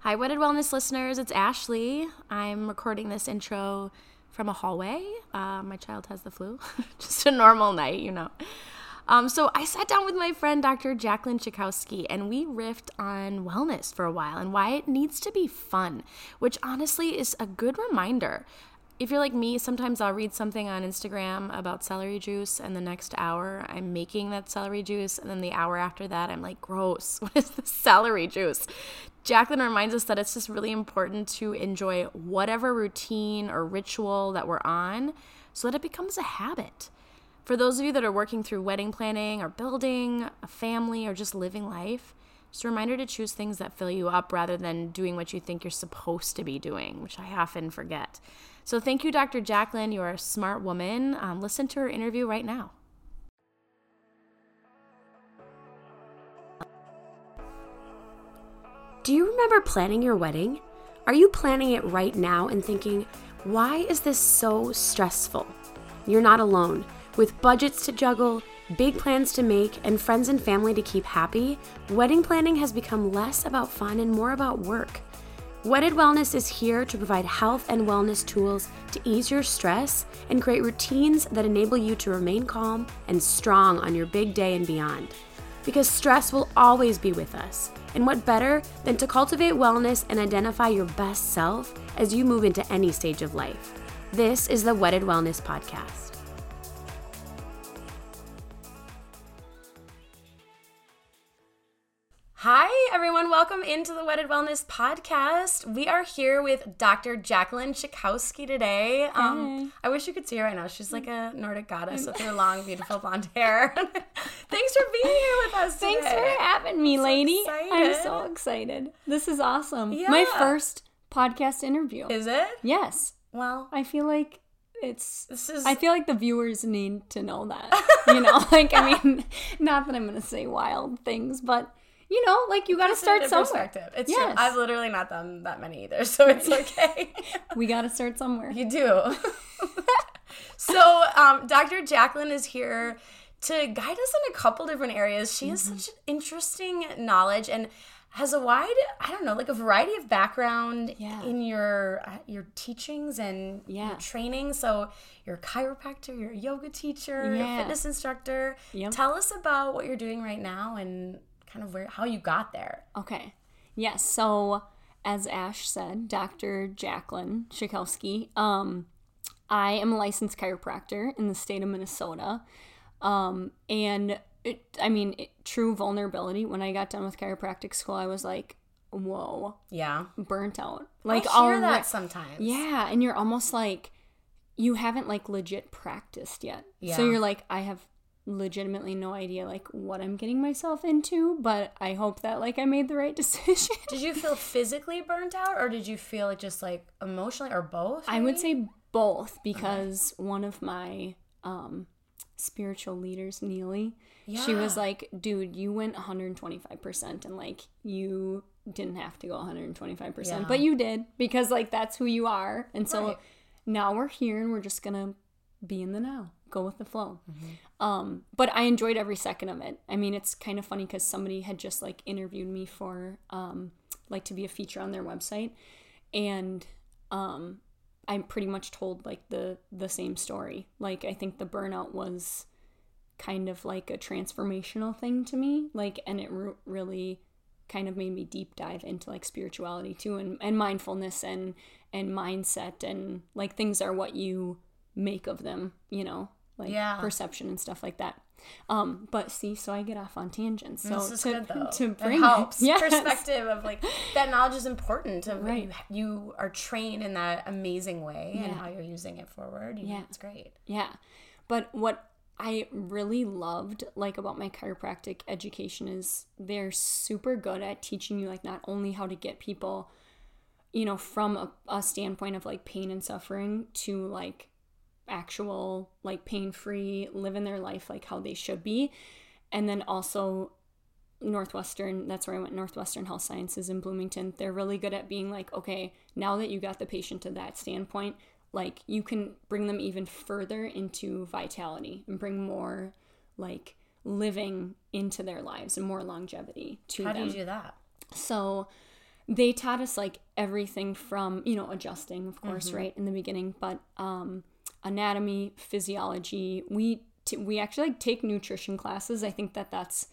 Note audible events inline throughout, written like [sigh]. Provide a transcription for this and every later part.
Hi, Wedded Wellness listeners. It's Ashley. I'm recording this intro from a hallway. Uh, my child has the flu. [laughs] Just a normal night, you know. Um, so I sat down with my friend Dr. Jacqueline Chakowski and we riffed on wellness for a while and why it needs to be fun, which honestly is a good reminder if you're like me, sometimes I'll read something on Instagram about celery juice, and the next hour I'm making that celery juice, and then the hour after that I'm like, gross, [laughs] what is the celery juice? Jacqueline reminds us that it's just really important to enjoy whatever routine or ritual that we're on so that it becomes a habit. For those of you that are working through wedding planning or building a family or just living life, just a reminder to choose things that fill you up rather than doing what you think you're supposed to be doing, which I often forget. So thank you, Dr. Jacqueline. You're a smart woman. Um, listen to her interview right now. Do you remember planning your wedding? Are you planning it right now and thinking, why is this so stressful? You're not alone. With budgets to juggle, big plans to make, and friends and family to keep happy, wedding planning has become less about fun and more about work. Wedded Wellness is here to provide health and wellness tools to ease your stress and create routines that enable you to remain calm and strong on your big day and beyond. Because stress will always be with us. And what better than to cultivate wellness and identify your best self as you move into any stage of life? This is the Wedded Wellness Podcast. Hi, everyone. Welcome into the Wedded Wellness Podcast. We are here with Dr. Jacqueline Chakowski today. Um, I wish you could see her right now. She's like a Nordic goddess with her [laughs] long, beautiful blonde hair. [laughs] Thanks for being here with us. Thanks today. for having me, so lady. I'm so excited. This is awesome. My first podcast interview. Is it? yes. Well, I feel like it's this is. I feel like the viewers need to know that. [laughs] You know, like I mean, not that I'm going to say wild things, but you know, like you got to start somewhere. perspective. It's true. I've literally not done that many either, [laughs] so it's [laughs] okay. We got to start somewhere. You do. [laughs] so, um, Dr. Jacqueline is here to guide us in a couple different areas. She has Mm-hmm. such interesting knowledge and has a wide, I don't know, like a variety of background Yeah. in your uh, your teachings and Yeah. your training. So, you're a chiropractor, you're a yoga teacher, you're a fitness instructor. Yep. Tell us about what you're doing right now and kind of where how you got there. Okay. Yes. So, as Ash said, Dr. Jacqueline Chakowski, um, I am a licensed chiropractor in the state of Minnesota. Um, and it, I mean, it, true vulnerability. When I got done with chiropractic school, I was like, whoa, Yeah. burnt out. Like, I hear that sometimes. yeah. And you're almost like, you haven't like legit practiced yet. Yeah. So you're like, I have legitimately no idea like what I'm getting myself into, but I hope that like I made the right [laughs] decision. Did you feel physically burnt out or did you feel like just like emotionally or both? I would say both because one of my um spiritual leaders, Neely, she was like, dude, you went 125% and like you didn't have to go 125%, Yeah. but you did because like that's who you are. And so Right. now we're here and we're just going to be in the now, go with the flow. Mm-hmm. Um, but I enjoyed every second of it. I mean, it's kind of funny because somebody had just like interviewed me for um, like to be a feature on their website, and um, I pretty much told like the the same story. Like I think the burnout was kind of like a transformational thing to me. Like, and it re- really kind of made me deep dive into like spirituality too, and and mindfulness and and mindset and like things are what you make of them. You know, like Yeah. perception and stuff like that. Um, but see, so I get off on tangents. So this is to, good [laughs] though. to it bring helps. [laughs] Yes. Perspective of like that knowledge is important. Of Right. you, you are trained in that amazing way and how you're using it forward. You, Yeah. it's great. Yeah. But what I really loved like about my chiropractic education is they're super good at teaching you like not only how to get people you know from a, a standpoint of like pain and suffering to like actual like pain free living their life like how they should be and then also Northwestern, that's where I went, Northwestern Health Sciences in Bloomington. They're really good at being like, okay, now that you got the patient to that standpoint, like you can bring them even further into vitality and bring more like living into their lives and more longevity to How do you do that? So they taught us like everything from you know adjusting of course Mm-hmm. right in the beginning but um anatomy physiology. We t- we actually like take nutrition classes. I think that that's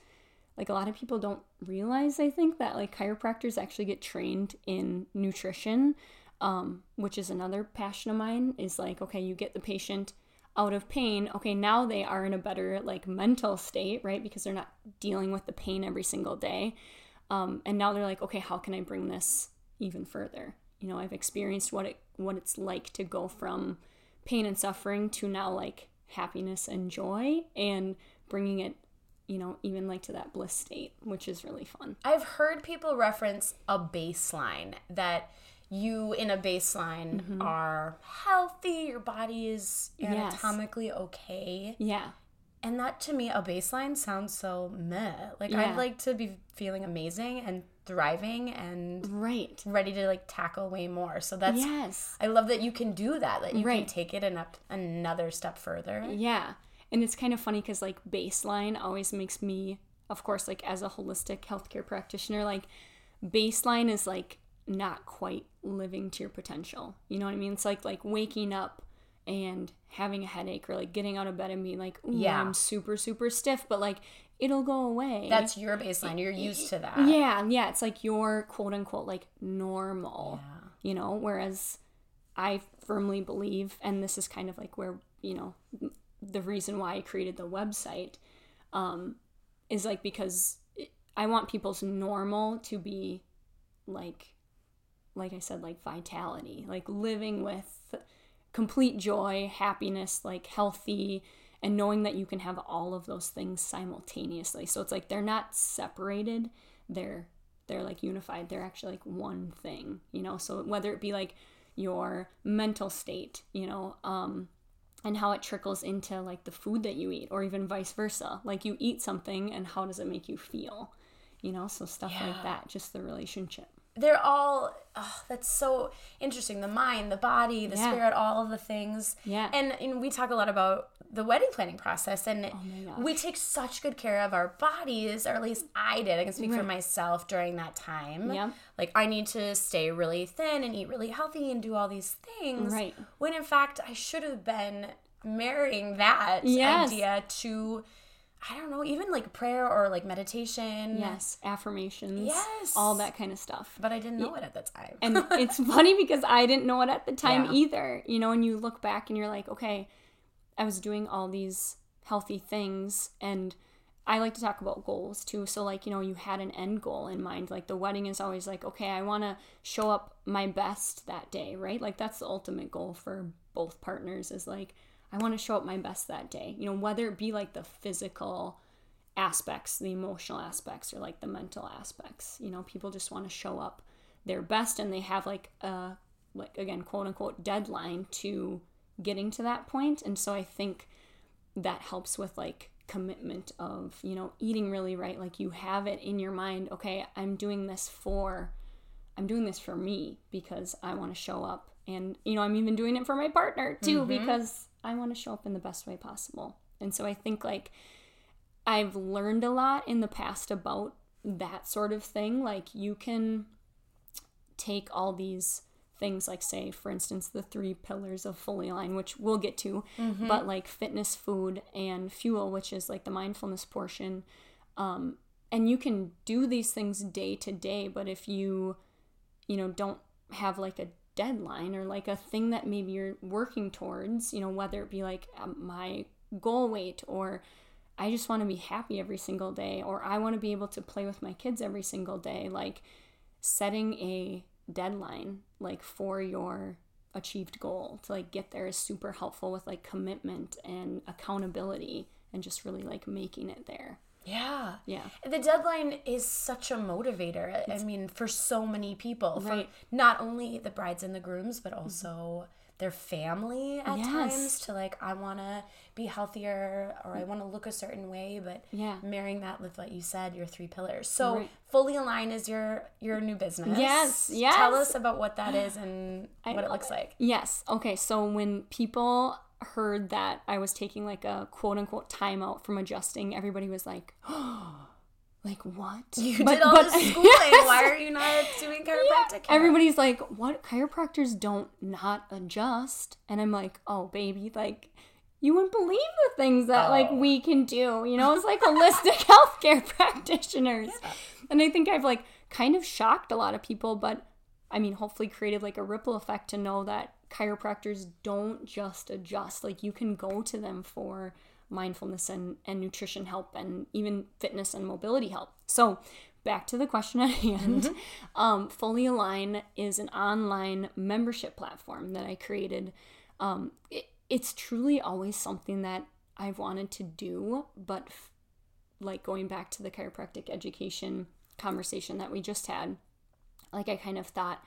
like a lot of people don't realize i think that like chiropractors actually get trained in nutrition um, which is another passion of mine is like okay you get the patient out of pain. Okay now they are in a better like mental state right? Because they're not dealing with the pain every single day. Um, and now they're like okay how can i bring this even further? You know i've experienced what it what it's like to go from pain and suffering to now like happiness and joy and bringing it you know even like to that bliss state which is really fun I've heard people reference a baseline that you in a baseline Mm-hmm. are healthy, your body is Yes. anatomically okay. yeah And that to me, a baseline sounds so meh. Like Yeah. I'd like to be feeling amazing and thriving and right ready to like tackle way more. So that's yes I love that you can do that. That you Right. can take it an up another step further. Yeah. And it's kind of funny because, like, baseline always makes me, of course, like, as a holistic healthcare practitioner, like, baseline is like not quite living to your potential. You know what I mean? It's like, like waking up and having a headache or like getting out of bed and being like, Yeah. I'm super, super stiff, but like, it'll go away. That's your baseline. You're used to that. Yeah, yeah, it's like your quote unquote like normal, you know, whereas I firmly believe, and this is kind of like where, you know, the reason why I created the website um, is like because I want people's normal to be like, like I said, like vitality, like living with complete joy, happiness, like healthy, and knowing that you can have all of those things simultaneously. So it's like they're not separated. They're they're like unified. They're actually like one thing, you know. So whether it be like your mental state, you know, um and how it trickles into like the food that you eat or even vice versa. Like you eat something and how does it make you feel? You know, so stuff like that, just the relationship. they're all oh, that's so interesting the mind the body the Yeah. spirit all of the things Yeah. and, and we talk a lot about the wedding planning process and Oh we take such good care of our bodies or at least i did i can speak for myself during that time Yep. like i need to stay really thin and eat really healthy and do all these things Right. when in fact i should have been marrying that Yes. idea to i don't know even like prayer or like meditation Yes, affirmations. Yes. All that kind of stuff. but i didn't know it at the time And it's [laughs] funny because I didn't know it at the time Yeah. either. You know, and you look back and you're like, okay, I was doing all these healthy things and I like to talk about goals too. So like, you know, you had an end goal in mind. Like the wedding is always like, okay, I want to show up my best that day, right? Like that's the ultimate goal for both partners is like I want to show up my best that day. You know, whether it be like the physical aspects, the emotional aspects, or like the mental aspects. You know, people just want to show up their best and they have like a, like again, quote unquote, deadline to getting to that point. And so I think that helps with like commitment of, you know, eating really right. Like you have it in your mind, okay, I'm doing this for, I'm doing this for me because I want to show up. And, you know, I'm even doing it for my partner too mm-hmm. because I want to show up in the best way possible. And so I think like, I've learned a lot in the past about that sort of thing. Like, you can take all these things, like, say, for instance, the three pillars of Fully Align which we'll get to, but like fitness, food, and fuel, which is like the mindfulness portion. Um, and you can do these things day to day, but if you, you know, don't have like a deadline or like a thing that maybe you're working towards, you know, whether it be like um, my goal weight or I just want to be happy every single day, or I want to be able to play with my kids every single day. Like setting a deadline, like for your achieved goal to like get there is super helpful with like commitment and accountability and just really like making it there. Yeah. Yeah. The deadline is such a motivator. I mean, for so many people, for Right. not only the brides and the grooms, but also their family at Yes. times to like, I want to be healthier or I want to look a certain way, but Yeah. marrying that with what you said, your three pillars. So Right. fully aligned is your your new business. Yes, Tell us about what that is and I what it looks it. like. Yes. Okay. So when people heard that I was taking like a quote unquote timeout from adjusting, everybody was like, [gasps] oh, like what? You But- did all but- this [laughs] schooling. Why are you not doing chiropractic? care? Everybody's like, what? Chiropractors don't not adjust. And I'm like, oh, baby, like, you wouldn't believe the things that, like, Oh. we can do. You know, it's like holistic [laughs] healthcare practitioners. And I think I've, like, kind of shocked a lot of people, but I mean, hopefully created, like, a ripple effect to know that chiropractors don't just adjust. Like, you can go to them for mindfulness and, and nutrition help and even fitness and mobility help. So, back to the question at hand. Um, Fully Align is an online membership platform that I created. Um, it, it's truly always something that I've wanted to do, but f- like going back to the chiropractic education conversation that we just had, like I kind of thought,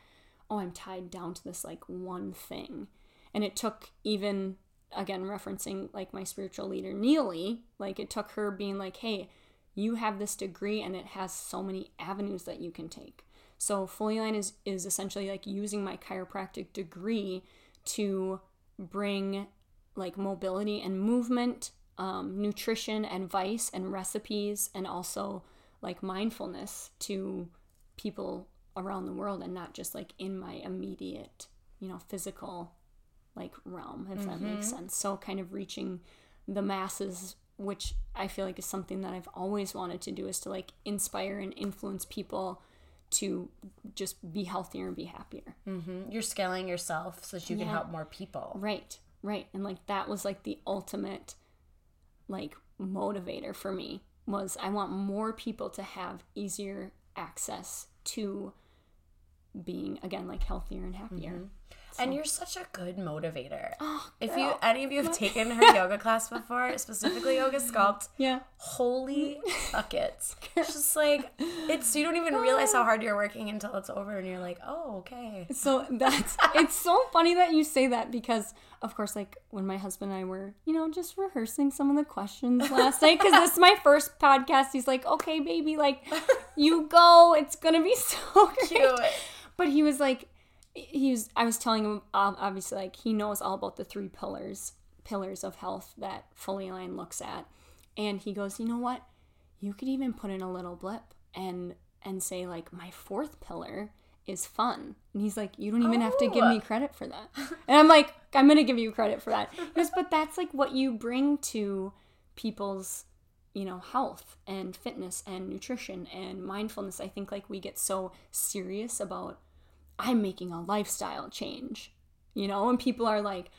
oh, I'm tied down to this like one thing. And it took even, again, referencing like my spiritual leader, Neely, like it took her being like, hey, you have this degree and it has so many avenues that you can take. So Fully Align is, is essentially like using my chiropractic degree to bring like mobility and movement, um, nutrition, advice, and recipes, and also like mindfulness to people around the world and not just like in my immediate, you know, physical like realm, if that makes sense. So kind of reaching the masses, which I feel like is something that I've always wanted to do is to like inspire and influence people to just be healthier and be happier. Mhm. You're scaling yourself so that you can help more people. Right, right. And like that was like the ultimate like motivator for me was I want more people to have easier access to being again like healthier and happier. And you're such a good motivator. Oh, if you any of you have [laughs] taken her yoga class before, specifically yoga sculpt, [laughs] Yeah. holy [laughs] buckets. It's just like it's you don't even realize how hard you're working until it's over and you're like, "Oh, okay." So that's it's so funny that you say that because of course like when my husband and I were, you know, just rehearsing some of the questions last night cuz this is my first podcast. He's like, "Okay, baby, like you go. It's going to be so great." Cute. But he was like he was I was telling him obviously like he knows all about the three pillars pillars of health that Fully Aligned looks at. And he goes, "You know what? You could even put in a little blip and and say like my fourth pillar is fun." And he's like, "You don't even have to give me oh. credit for that." [laughs] And I'm like, "I'm going to give you credit for that." He goes, "But that's like what you bring to people's you know health and fitness and nutrition and mindfulness i think like we get so serious about i'm making a lifestyle change. You know and people are like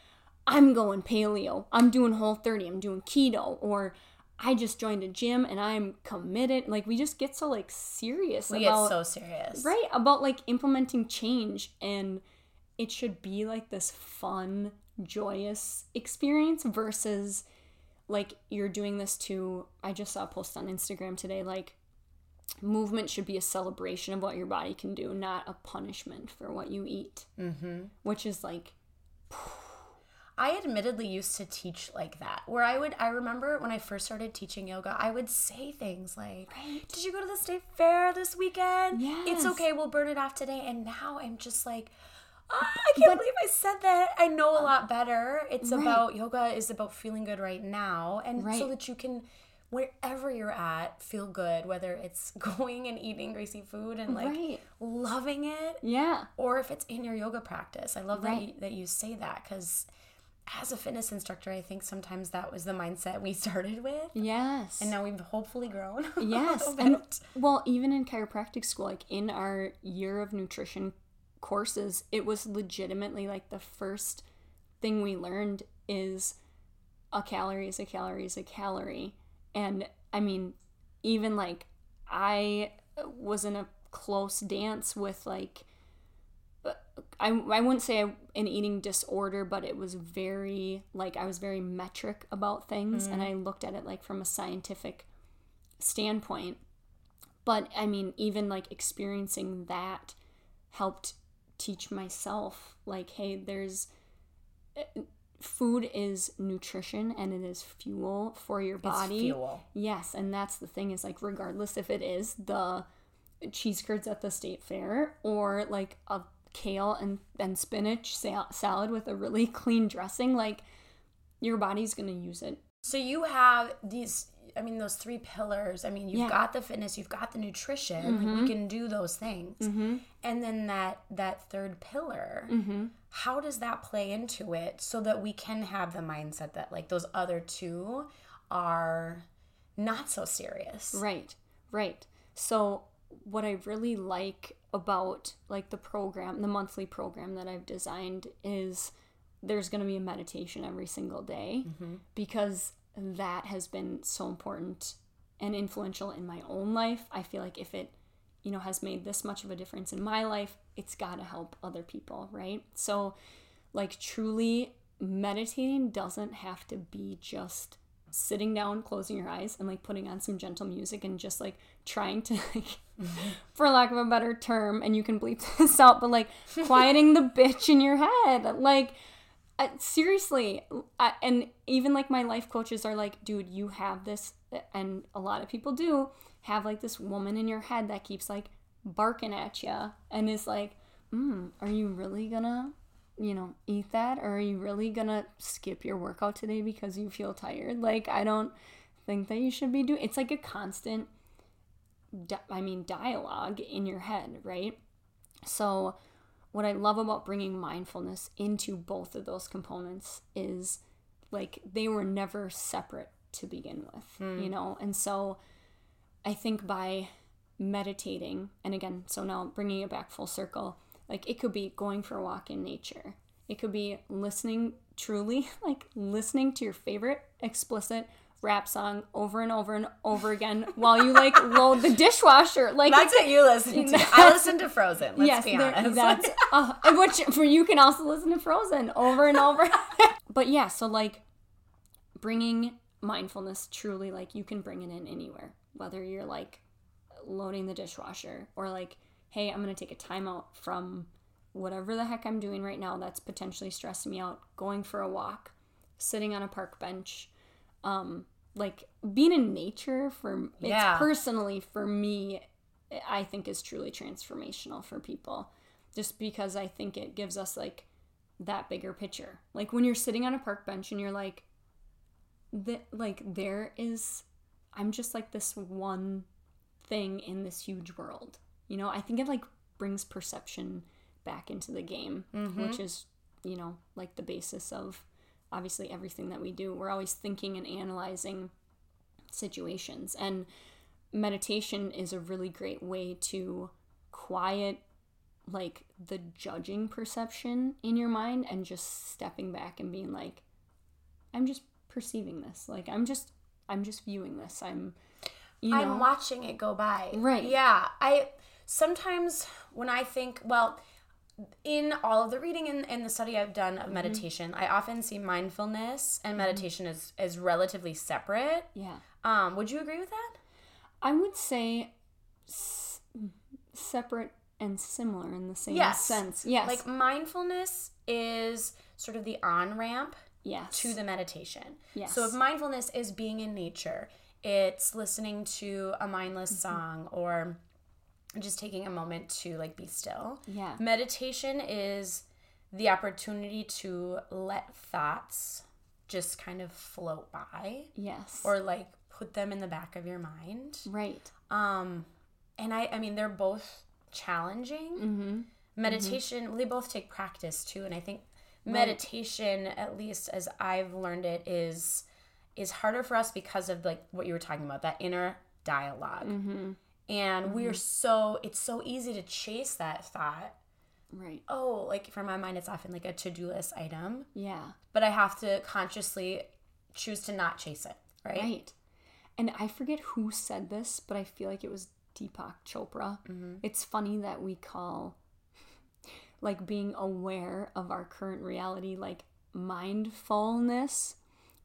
i'm going paleo. I'm doing whole 30 i'm doing keto. Or i just joined a gym and i'm committed. Like we just get so like serious We get so serious. right? About like implementing change. And it should be like this fun joyous experience versus like you're doing this to i just saw a post on instagram today like movement should be a celebration of what your body can do not a punishment for what you eat mm-hmm. which is like I admittedly used to teach like that, where I would, I remember when I first started teaching yoga, I would say things like, Right. Did you go to the state fair this weekend? It's okay, we'll burn it off today. And now I'm just like, "Ah, I can't believe I said that. I know a lot better. It's Right. about, yoga is about feeling good right now. And so that you can, wherever you're at, feel good, whether it's [laughs] going and eating greasy food and like Right. loving it yeah or if it's in your yoga practice. I love that you, that you say that because as a fitness instructor, I think sometimes that was the mindset we [laughs] started with, yes and now we've hopefully grown. [laughs] Yes, and well, even in chiropractic school, like in our year of nutrition courses, it was legitimately like the first thing we learned is a calorie is a calorie is a calorie. And I mean, even like I was in a close dance with like I, I wouldn't say an eating disorder, but it was very like I was very metric about things, and mm. I looked at it like from a scientific standpoint. But I mean, even like experiencing that helped teach myself like, hey, there's food is nutrition and it is fuel for your body. fuel. Yes, and that's the thing is like regardless if it is the cheese curds at the state fair or like a kale and, and spinach sal- salad with a really [laughs] clean dressing, like your body's gonna use it. So you have these I mean, those three pillars. I mean, you've Yeah. got the fitness, you've got the nutrition. Like we mm-hmm. can do those things. Mm-hmm. And then that that third pillar. Mm-hmm. How does that play into it so that we can have the mindset that like those other two are not so serious? Right, right. So what I really like about like the program, the monthly program that I've designed is there's going to be a meditation every single day mm-hmm. because that has been so important and influential in my own life. I feel like if it, you know, has made this much of a difference in my life, it's got to help other people, right? So like truly meditating doesn't have to be just sitting down closing your eyes and like putting on some gentle music and just like trying to [laughs] like mm-hmm. for lack of a better term and you can bleep [laughs] this out but like quieting the bitch in your head like I, seriously I, and even like my life coaches are like dude you have this and a lot of people do have like this woman in your head that keeps like barking at you and is like mm, are you really gonna you know, eat that? Or are you really gonna skip your workout today because you feel tired? Like, I don't think that you should be doing it's like a constant, di- I mean, dialogue in your head, right? So, what I love about bringing mindfulness into both of those components is like they were never separate to begin with, you know? And so, I think by meditating, and again, so now bringing it back full circle, like it could be going for a walk in nature. It could be listening truly, [laughs] like listening to your favorite explicit rap song over and over and over again [laughs] while you like load the dishwasher. Like That's what you listen to. I [laughs] listen to Frozen. Let's yes, be honest. that's uh, which for you can also listen to Frozen over and over. but yeah, so like bringing mindfulness truly like you can bring it in anywhere, whether you're like loading the dishwasher or like, hey, I'm gonna take a timeout from whatever the heck I'm doing right now that's potentially stressing me out, going for a walk, sitting on a park bench, um, like being in nature for Yeah. it's personally for me I think is truly transformational for people. Just because I think it gives us like that bigger picture. Like when you're sitting on a park bench and you're like the, like there is I'm just like this one thing in this huge world. You know, I think it like brings perception back into the game, mm-hmm. which is, you know, like the basis of obviously everything that we do. We're always thinking and analyzing situations. And meditation is a really great way to quiet like the judging perception in your mind and just stepping back and being like I'm just perceiving this. Like I'm just I'm just viewing this. I'm you know I'm watching it go by. Right. Yeah. I sometimes when I think, well, in all of the reading and, and the study I've done Mm-hmm. of meditation, I often see mindfulness and meditation as, as relatively separate. yeah. Um, would you agree with that? I would say s- separate and similar in the same Yes. sense. Yes. Like mindfulness is sort of the on ramp yes. to the meditation. Yes. So if mindfulness is being in nature, it's listening to a mindless Mm-hmm. song or just taking a moment to like be still. Yeah. Meditation is the opportunity to let thoughts just kind of float by yes. or like put them in the back of your mind. right. Um and I I mean they're both challenging. Mm-hmm. Meditation, they both take practice too and I think Um, meditation at least as I've learned it is is harder for us because of like what you were talking about that inner dialog Mm-hmm. And we're mm-hmm. so it's so easy to chase that thought. Right. Oh, like for my mind it's often like a to-do list item, Yeah. but I have to consciously choose to not chase it, right? Right. And I forget who said this, but I feel like it was Deepak Chopra. Mm-hmm. It's funny that we call like being aware of our current reality like mindfulness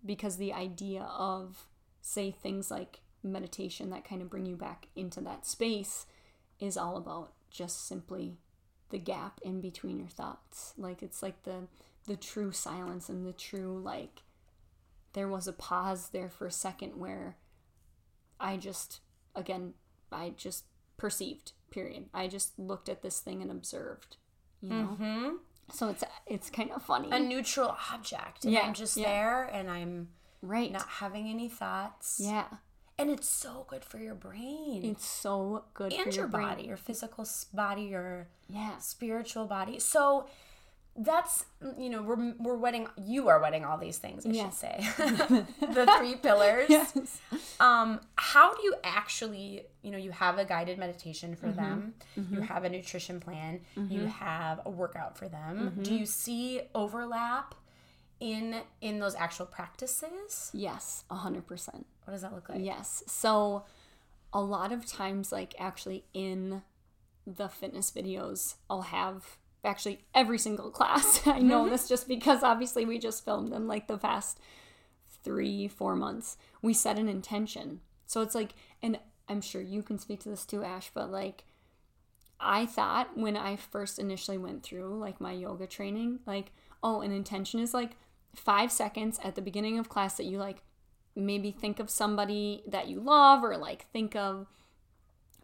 because the idea of say things like meditation that kind of bring you back into that space is all about just simply the gap in between your thoughts. Like it's like the the true silence and the true like there was a pause there for a second where I just again I just perceived period. I just looked at this thing and observed, you know. Mm-hmm. So it's it's kind of funny. A neutral object. And Yeah, I'm just yeah. there and I'm right. not having any thoughts. yeah. and it's so good for your brain It's so good and for your, your, body, your physical body, your Yeah. spiritual body. So that's mm, you know we're we're wedding you are wedding all these things I Yes. should say [laughs] [laughs] the three pillars. yes. Um, how do you actually you know you have a guided meditation for them, mm-hmm. you mm-hmm. have a nutrition plan, you mm-hmm. have a workout for them. Do you see overlap in in those actual practices? Yes, a hundred percent. What does that look like? Yes. So a lot of times, like actually in the fitness videos, I'll have actually every single class. [laughs] I know mm-hmm. this just because obviously we just filmed them like the past three, four months. We set an intention. So it's like, and I'm sure you can speak to this too, Ash, but like, I thought when I first initially went through like my yoga training, like, oh, an intention is like five seconds at the beginning of class that you like maybe think of somebody that you love or like think of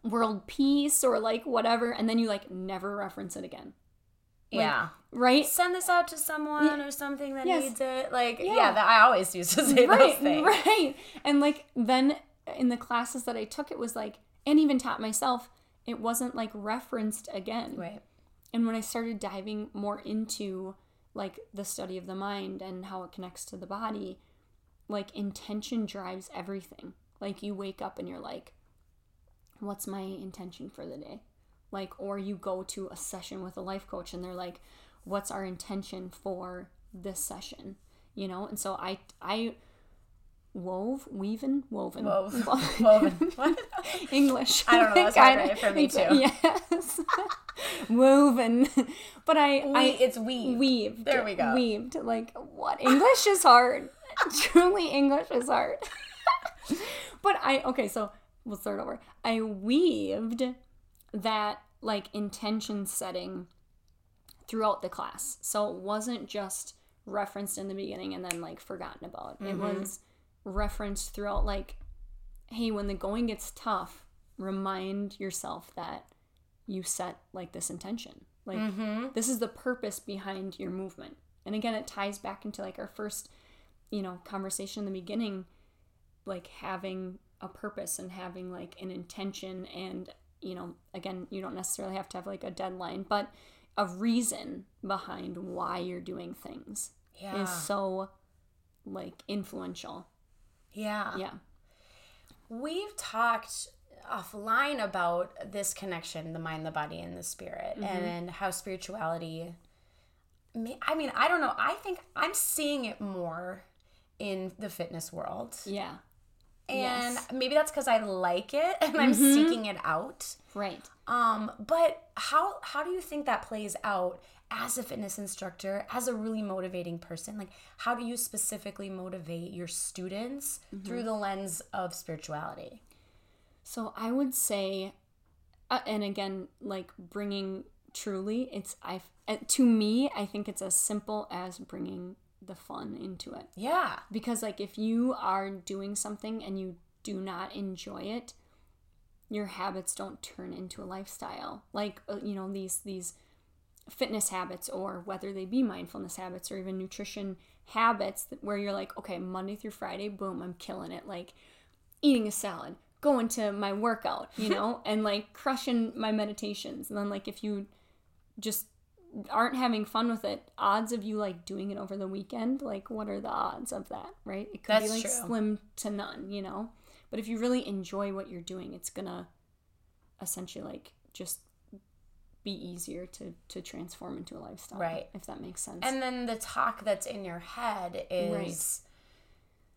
world peace or like whatever, and then you like never reference it again. Yeah. Right? Send this out to someone or something that Yes. needs it. Like, yeah, Yeah. that I always used to say those right, [laughs] things. right. And like then in the classes that I took, it was like, and even taught myself, it wasn't like referenced again. Right. And when I started diving more into like the study of the mind and how it connects to the body, like intention drives everything. Like you wake up and you're like, what's my intention for the day? Like, or you go to a session with a life coach and they're like, what's our intention for this session? You know? And so I, I, wove, weaving, woven, Wove. [laughs] [laughs] Woven. What? [laughs] English. I don't know, that's hard, right, for me too. Yes. Woven. But I, We, I it's weave. weaved. There we go. Weaved. Like what? English is hard. Truly English is hard. but I okay, so we'll start over. I weaved that like intention setting throughout the class. So it wasn't just referenced in the beginning and then like forgotten about. It Mm-hmm. was referenced throughout like hey, when the going gets tough, remind yourself that you set like this intention. Like Mm-hmm. this is the purpose behind your movement. And again, it ties back into like our first, you know, conversation in the beginning, like having a purpose and having like an intention and, you know, again, you don't necessarily have to have like a deadline, but a reason behind why you're doing things Yeah. is so like influential. yeah. Yeah. We've talked offline about this connection, the mind, the body, and the spirit, Mm-hmm. and how spirituality. I mean, I don't know. I think I'm seeing it more in the fitness world. Yeah. And Yes. maybe that's because I like it and I'm seeking it out. Right. Um, but how how do you think that plays out as a fitness instructor, as a really motivating person? Like how do you specifically motivate your students through the lens of spirituality? So I would say, uh, and again, like bringing truly, it's I uh, to me, I think it's as simple as bringing the fun into it. Yeah. Because like if you are doing something and you do not enjoy it, your habits don't turn into a lifestyle. Like uh, you know these these fitness habits or whether they be mindfulness habits or even nutrition habits where you're like, okay, Monday through Friday, boom, I'm killing it. Like eating a salad, going to my workout, you [laughs] know, and like crushing my meditations. And then like if you just aren't having fun with it, odds of you like doing it over the weekend, like what are the odds of that, right? It could That's be like true. slim to none, you know. But if you really enjoy what you're doing, it's gonna essentially like just be easier to to transform into a lifestyle, Right. If that makes sense. And then the talk that's in your head is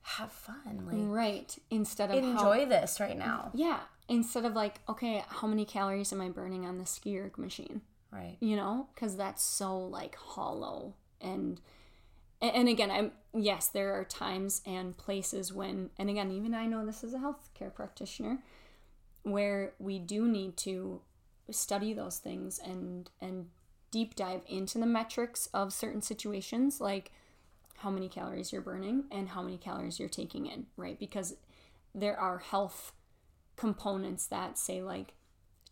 have fun. Like right, instead of how- enjoy this right now. yeah, instead of like, okay, how many calories am I burning on the ski erg machine? Right. you know? Because that's so like hollow. And and again i'm yes there are times and places when and again even i know this as a healthcare practitioner where we do need to study those things and and deep dive into the metrics of certain situations like how many calories you're burning and how many calories you're taking in right? Because there are health components that say like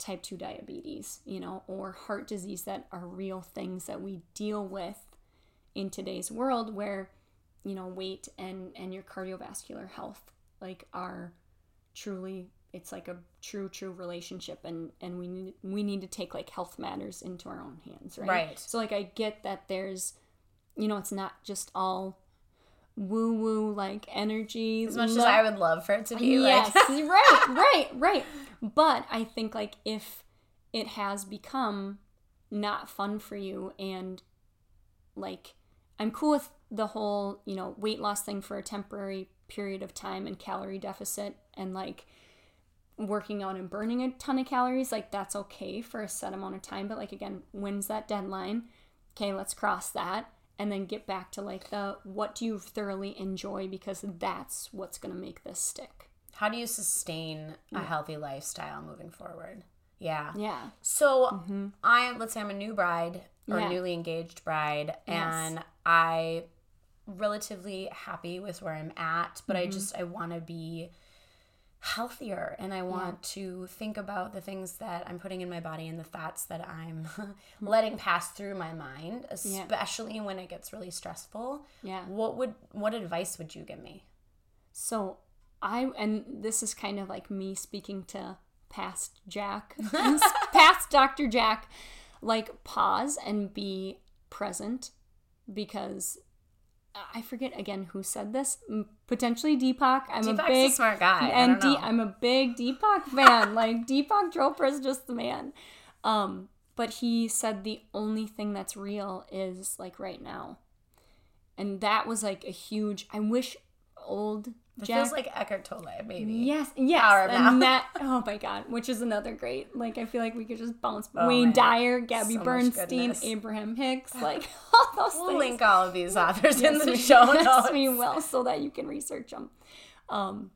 type 2 diabetes, you know, or heart disease that are real things that we deal with in today's world where, you know, weight and and your cardiovascular health like are truly it's like a true true relationship and and we need we need to take like health matters into our own hands right Right. so like i get that there's you know it's not just all woo woo like energy. As much as I would love for it to be, yes like, [laughs] right right right. But i think like if it has become not fun for you and like i'm cool with the whole you know weight loss thing for a temporary period of time and calorie deficit and like working out and burning a ton of calories like that's okay for a set amount of time. But like again when's that deadline? Okay let's cross that and then get back to like the what do you thoroughly enjoy because that's what's going to make this stick how do you sustain a healthy lifestyle moving forward? Yeah. yeah So mm-hmm. I let's say I'm a new bride or Yeah. newly engaged bride Yes. and I relatively happy with where I'm at, but I mm-hmm. just I want to be healthier and I want to think about the things that I'm putting in my body and the thoughts that I'm [laughs] letting pass through my mind, especially when it gets really stressful. yeah What would what advice would you give me? So I and this is kind of like me speaking to past Jack, [laughs] [laughs] past Dr. Jack, like pause and be present because I forget again who said this. Potentially Deepak. I'm Deepak's a big a smart guy. I and know. I'm a big Deepak fan. [laughs] like Deepak Chopra is just the man. Um, but he said the only thing that's real is like right now, and that was like a huge. I wish old It Jack. feels like Eckhart Tolle, maybe. Yes, yes, Power and that. Oh my god, which is another great. Like I feel like we could just bounce. Oh Wayne Dyer, Gabby so Bernstein. Abraham Hicks, [sighs] like [laughs] all those We'll things. link all of these authors in the we- show [laughs] yes, notes. we will, so that you can research them. Um,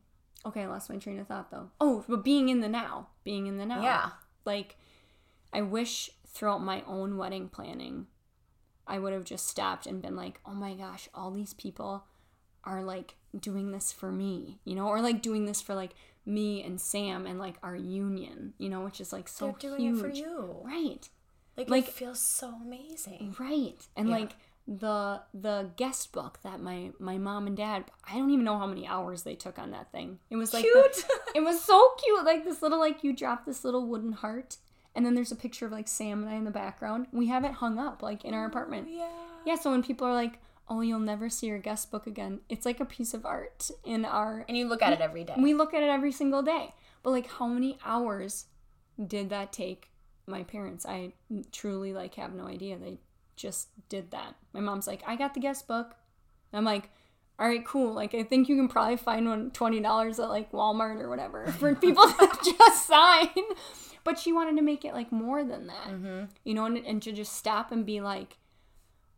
okay, I lost my train of thought though. Oh, but being in the now, being in the now. Yeah. Like, I wish throughout my own wedding planning, I would have just stopped and been like, oh my gosh, all these people are like doing this for me, you know, or like doing this for like me and Sam and like our union, you know, which is like so They're doing huge. it for you. Right. Like, Like- it feels so amazing. Right. And Yeah. like the the guest book that my my mom and dad I don't even know how many hours they took on that thing. It was like the- Cute. [laughs] it was so cute. Like this little like you drop this little wooden heart and then there's a picture of like Sam and I in the background. We have it hung up like in our oh, apartment. yeah. Yeah, so when people are like, "Oh, you'll never see your guest book again." It's like a piece of art in our And you look at it every day. we look at it every single day. But like how many hours did that take my parents? I truly like have no idea. They just did that. My mom's like, "I got the guest book." I'm like, "All right, cool. Like I think you can probably find one $20 at like Walmart or whatever [laughs] for people to [laughs] just sign." But she wanted to make it like more than that. Mm-hmm. You know, and, and to just stop and be like,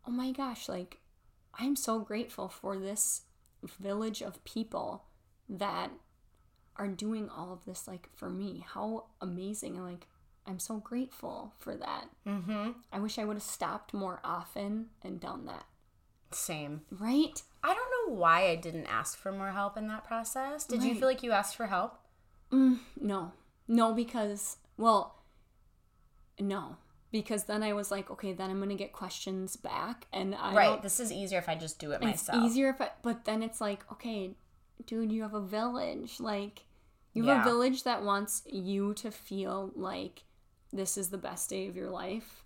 "Oh my gosh, like I'm so grateful for this village of people that are doing all of this like for me. How amazing and like I'm so grateful for that. mm-hmm. I wish I would have stopped more often and done that. Same. Right? I don't know why I didn't ask for more help in that process. Did you feel like you asked for help? No. No because well no. Because then I was like, okay, then I'm gonna get questions back and I right. This is easier if I just do it it's myself. easier if I, but then it's like okay dude you have a village like you have Yeah. a village that wants you to feel like this is the best day of your life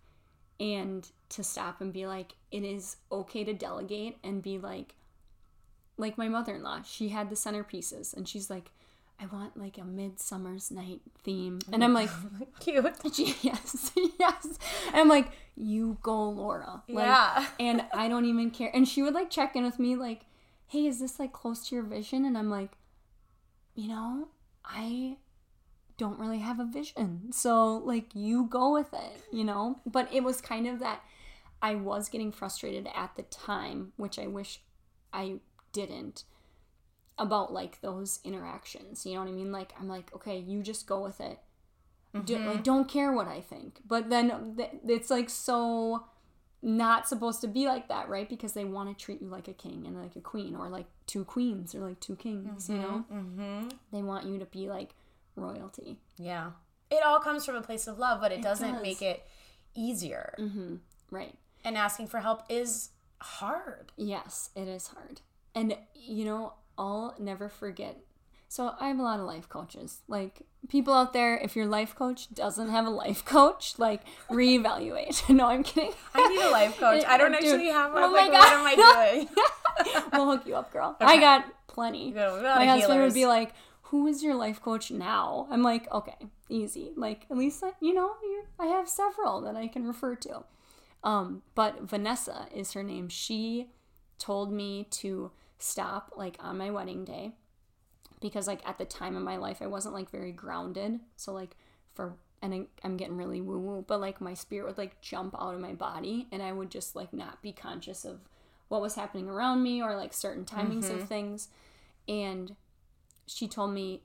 and to stop and be like it is okay to delegate and be like like my mother-in-law she had the centerpieces and she's like i want like a midsummer's night theme oh and i'm like [laughs] Cute. she, [laughs] yes [laughs] yes and i'm like you go laura like, Yeah. and I don't even care. And she would like check in with me, like, hey, is this like close to your vision? And I'm like, you know, I don't really have a vision. So, like, you go with it, you know? But it was kind of that I was getting frustrated at the time, which I wish I didn't, about like those interactions. You know what I mean? Like, I'm like, okay, you just go with it. Do, like, don't care what I think. But then th- it's like so not supposed to be like that, right? Because they want to treat you like a king and like a queen, or like two queens or like two kings. You know, Mm-hmm. they want you to be like royalty. Yeah. It all comes from a place of love, but it, doesn't does. make it easier. Mm-hmm. Right. And asking for help is hard. Yes, it is hard. And you know, I'll never forget. So I have a lot of life coaches. Like people out there, if your life coach doesn't have a life coach, like reevaluate. [laughs] no, I'm kidding. I need a life coach. [laughs] I don't Dude, actually have one. oh like, my what God. am I doing? [laughs] we'll hook you up, girl. I got plenty. Got- we got a lot My husband would be like, "Who is your life coach now?" I'm like, "Okay, easy. Like at least I, you know, I have several that I can refer to." Um, but Vanessa is her name. She told me to stop like on my wedding day because like at the time of my life I wasn't like very grounded. So like for and I, I'm getting really woo woo, but like my spirit would like jump out of my body and I would just like not be conscious of what was happening around me or like certain timings of mm-hmm. things. And she told me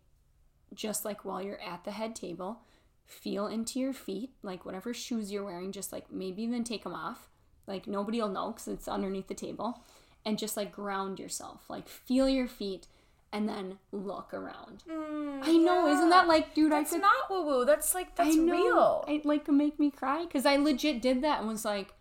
just like while you're at the head table, feel into your feet, like whatever shoes you're wearing, just like maybe even take them off. Like nobody will know because it's underneath the table. And just like ground yourself, like feel your feet and then look around. Mm, I know, isn't that like, dude, I It's could not woo woo. That's like that's I know. real. It like make me cry because I legit did that and was like,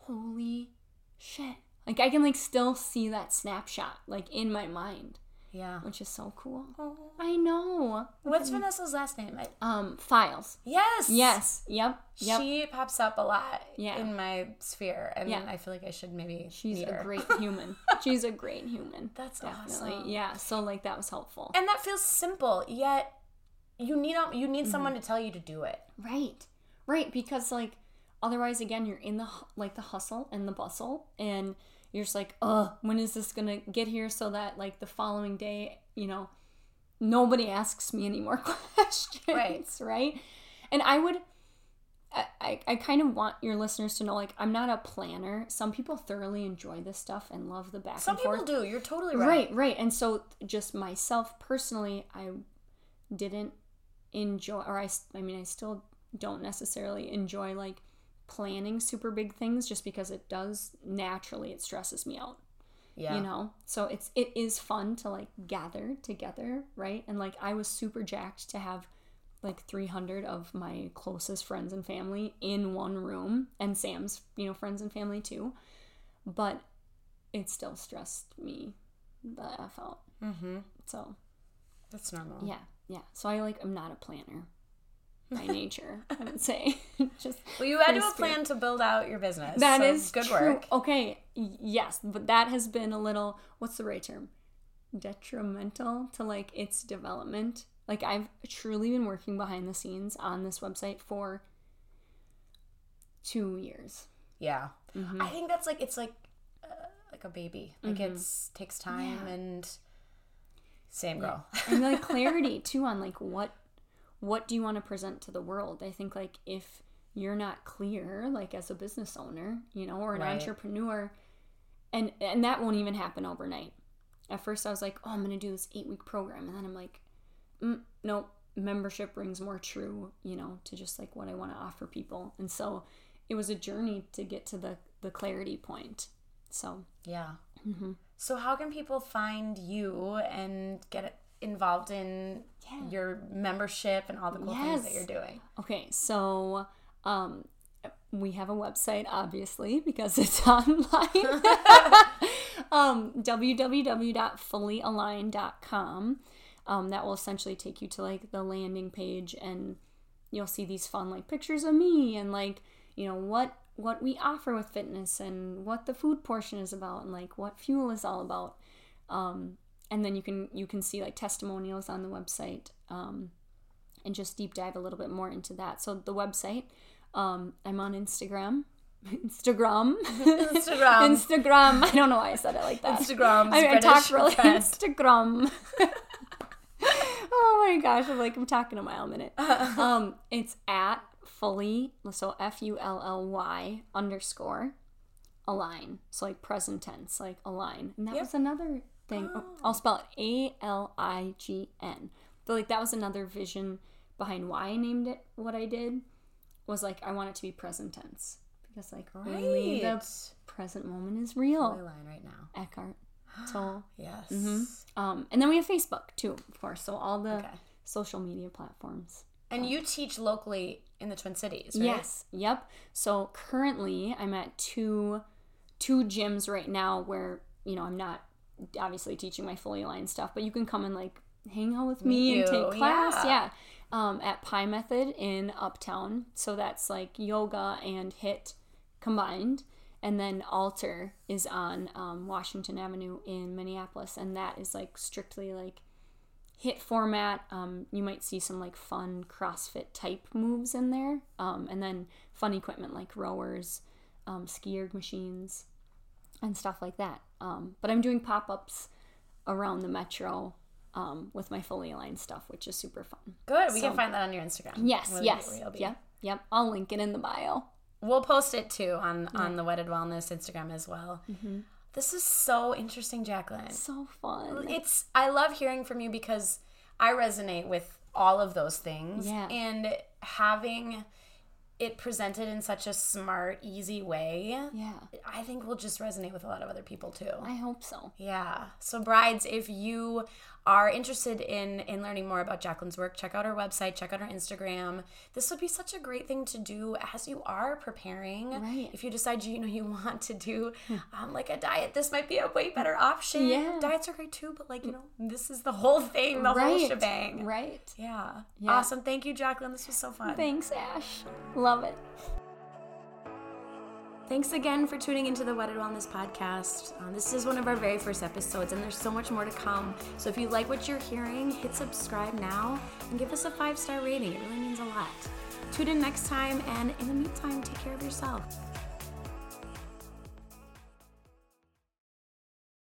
holy shit. Like I can like still see that snapshot like in my mind, yeah. which is so cool. Oh. I know. What's Vanessa's last name? I, Um, files. yes. Yes. Yep. Yep. She pops up a lot Yeah. in my sphere, and Yeah. I feel like I should maybe. She's a great [laughs] human. She's a great human. [laughs] That's Definitely. awesome. Yeah. So like that was helpful. And that feels simple, yet you need you Mm-hmm. need someone to tell you to do it. Right. Right. Because like otherwise again you're in the like the hustle and the bustle and you're just like, ugh, when is this gonna get here so that like the following day, you know, nobody asks me any more [laughs] questions. Right. Right. And I would I, I, I kind of want your listeners to know like I'm not a planner. Some people thoroughly enjoy this stuff and love the back Some and forth. people do. You're totally right. Right, right. And so just myself personally, I didn't enjoy or I, I mean I still don't necessarily enjoy like planning super big things just because it does naturally it stresses me out. Yeah. You know? So it's it is fun to like gather together, right? And like I was super jacked to have like 300 of my closest friends and family in one room and Sam's, you know, friends and family too. But it still stressed me the F out. Mm-hmm. So, That's normal. yeah, yeah. So I like, I'm not a planner by nature, I would say. [laughs] Just Well, you had to a spirit. plan to build out your business. That so is good true. work. Okay, yes, but that has been a little, what's the right term? Detrimental to like its development. Like I've truly been working behind the scenes on this website for two years. Yeah. Mm-hmm. I think that's like it's like uh, like a baby. Like it's takes time and same girl. and like [laughs] clarity too on like what what do you want to present to the world i think like if you're not clear like as a business owner you know or an Right. entrepreneur and and that won't even happen overnight at first i was like oh i'm gonna do this eight week program and then i'm like mm, no membership rings more true you know to just like what i want to offer people and so it was a journey to get to the the clarity point so Yeah. Mm-hmm. So how can people find you and get involved in your membership and all the cool things that you're doing? Okay, so um, we have a website, obviously, because it's [laughs] online. [laughs] um, www.fullyalign.com. Um, that will essentially take you to like the landing page, and you'll see these fun like pictures of me and like you know what what we offer with fitness and what the food portion is about and like what fuel is all about. Um, and then you can you can see like testimonials on the website. Um, and just deep dive a little bit more into that. So the website, um, I'm on Instagram. [laughs] Instagram. Instagram. [laughs] Instagram. I don't know why I said it like that. Instagram. I, I British talk really friend. Instagram. [laughs] oh my gosh, I'm like I'm talking a mile a minute. Um, it's at fully so F U L L Y underscore align. So like present tense, like align. And that was another thing. oh, [gasps] I'll spell it A L I G N. But like that was another vision behind why I named it what I did. Was like I want it to be present tense because like only the present moment is real. Fully Align right now. Eckhart [gasps] Tolle. Yes. Um, and then we have Facebook too, of course. So all the Okay. social media platforms. And you teach locally in the Twin Cities, right? Yes. Yep. So currently, I'm at two two gyms right now where you know I'm not obviously teaching my fully aligned stuff, but you can come and like hang out with me and take class. yeah. Yeah. Um, at Pi Method in Uptown. So that's like yoga and HIIT combined. And then Alter is on um, Washington Avenue in Minneapolis. And that is like strictly like HIIT format. Um, you might see some like fun CrossFit type moves in there. Um, and then fun equipment like rowers, um, ski erg machines, and stuff like that. Um, but I'm doing pop ups around the metro um, with my fully aligned stuff, which is super fun. Good. We So- can find that on your Instagram. Yes, Where- yes. where. Yep, yep. I'll link it in the bio. We'll post it too on on the Wedded Wellness Instagram as well. Mm-hmm. This is so interesting, Jacqueline. So fun. It's I love hearing from you because I resonate with all of those things. Yeah. And having it presented in such a smart, easy way, Yeah, I think will just resonate with a lot of other people too. I hope so. Yeah. So brides, if you are interested in in learning more about Jacqueline's work, check out her website, check out her Instagram. This would be such a great thing to do as you are preparing. Right. If you decide you know you [laughs] want to do um, like a diet, this might be a way better option. Yeah. Diets are great too, but like you know, this is the whole thing, the whole right, shebang. right. Yeah. Yeah. Awesome. Thank you, Jacqueline. This was so fun. Thanks, Ash. Love it. Thanks again for tuning into the Wedded Wellness Podcast. Um, this is one of our very first episodes, and there's so much more to come. So if you like what you're hearing, hit subscribe now and give us a five star rating. It really means a lot. Tune in next time, and in the meantime, take care of yourself.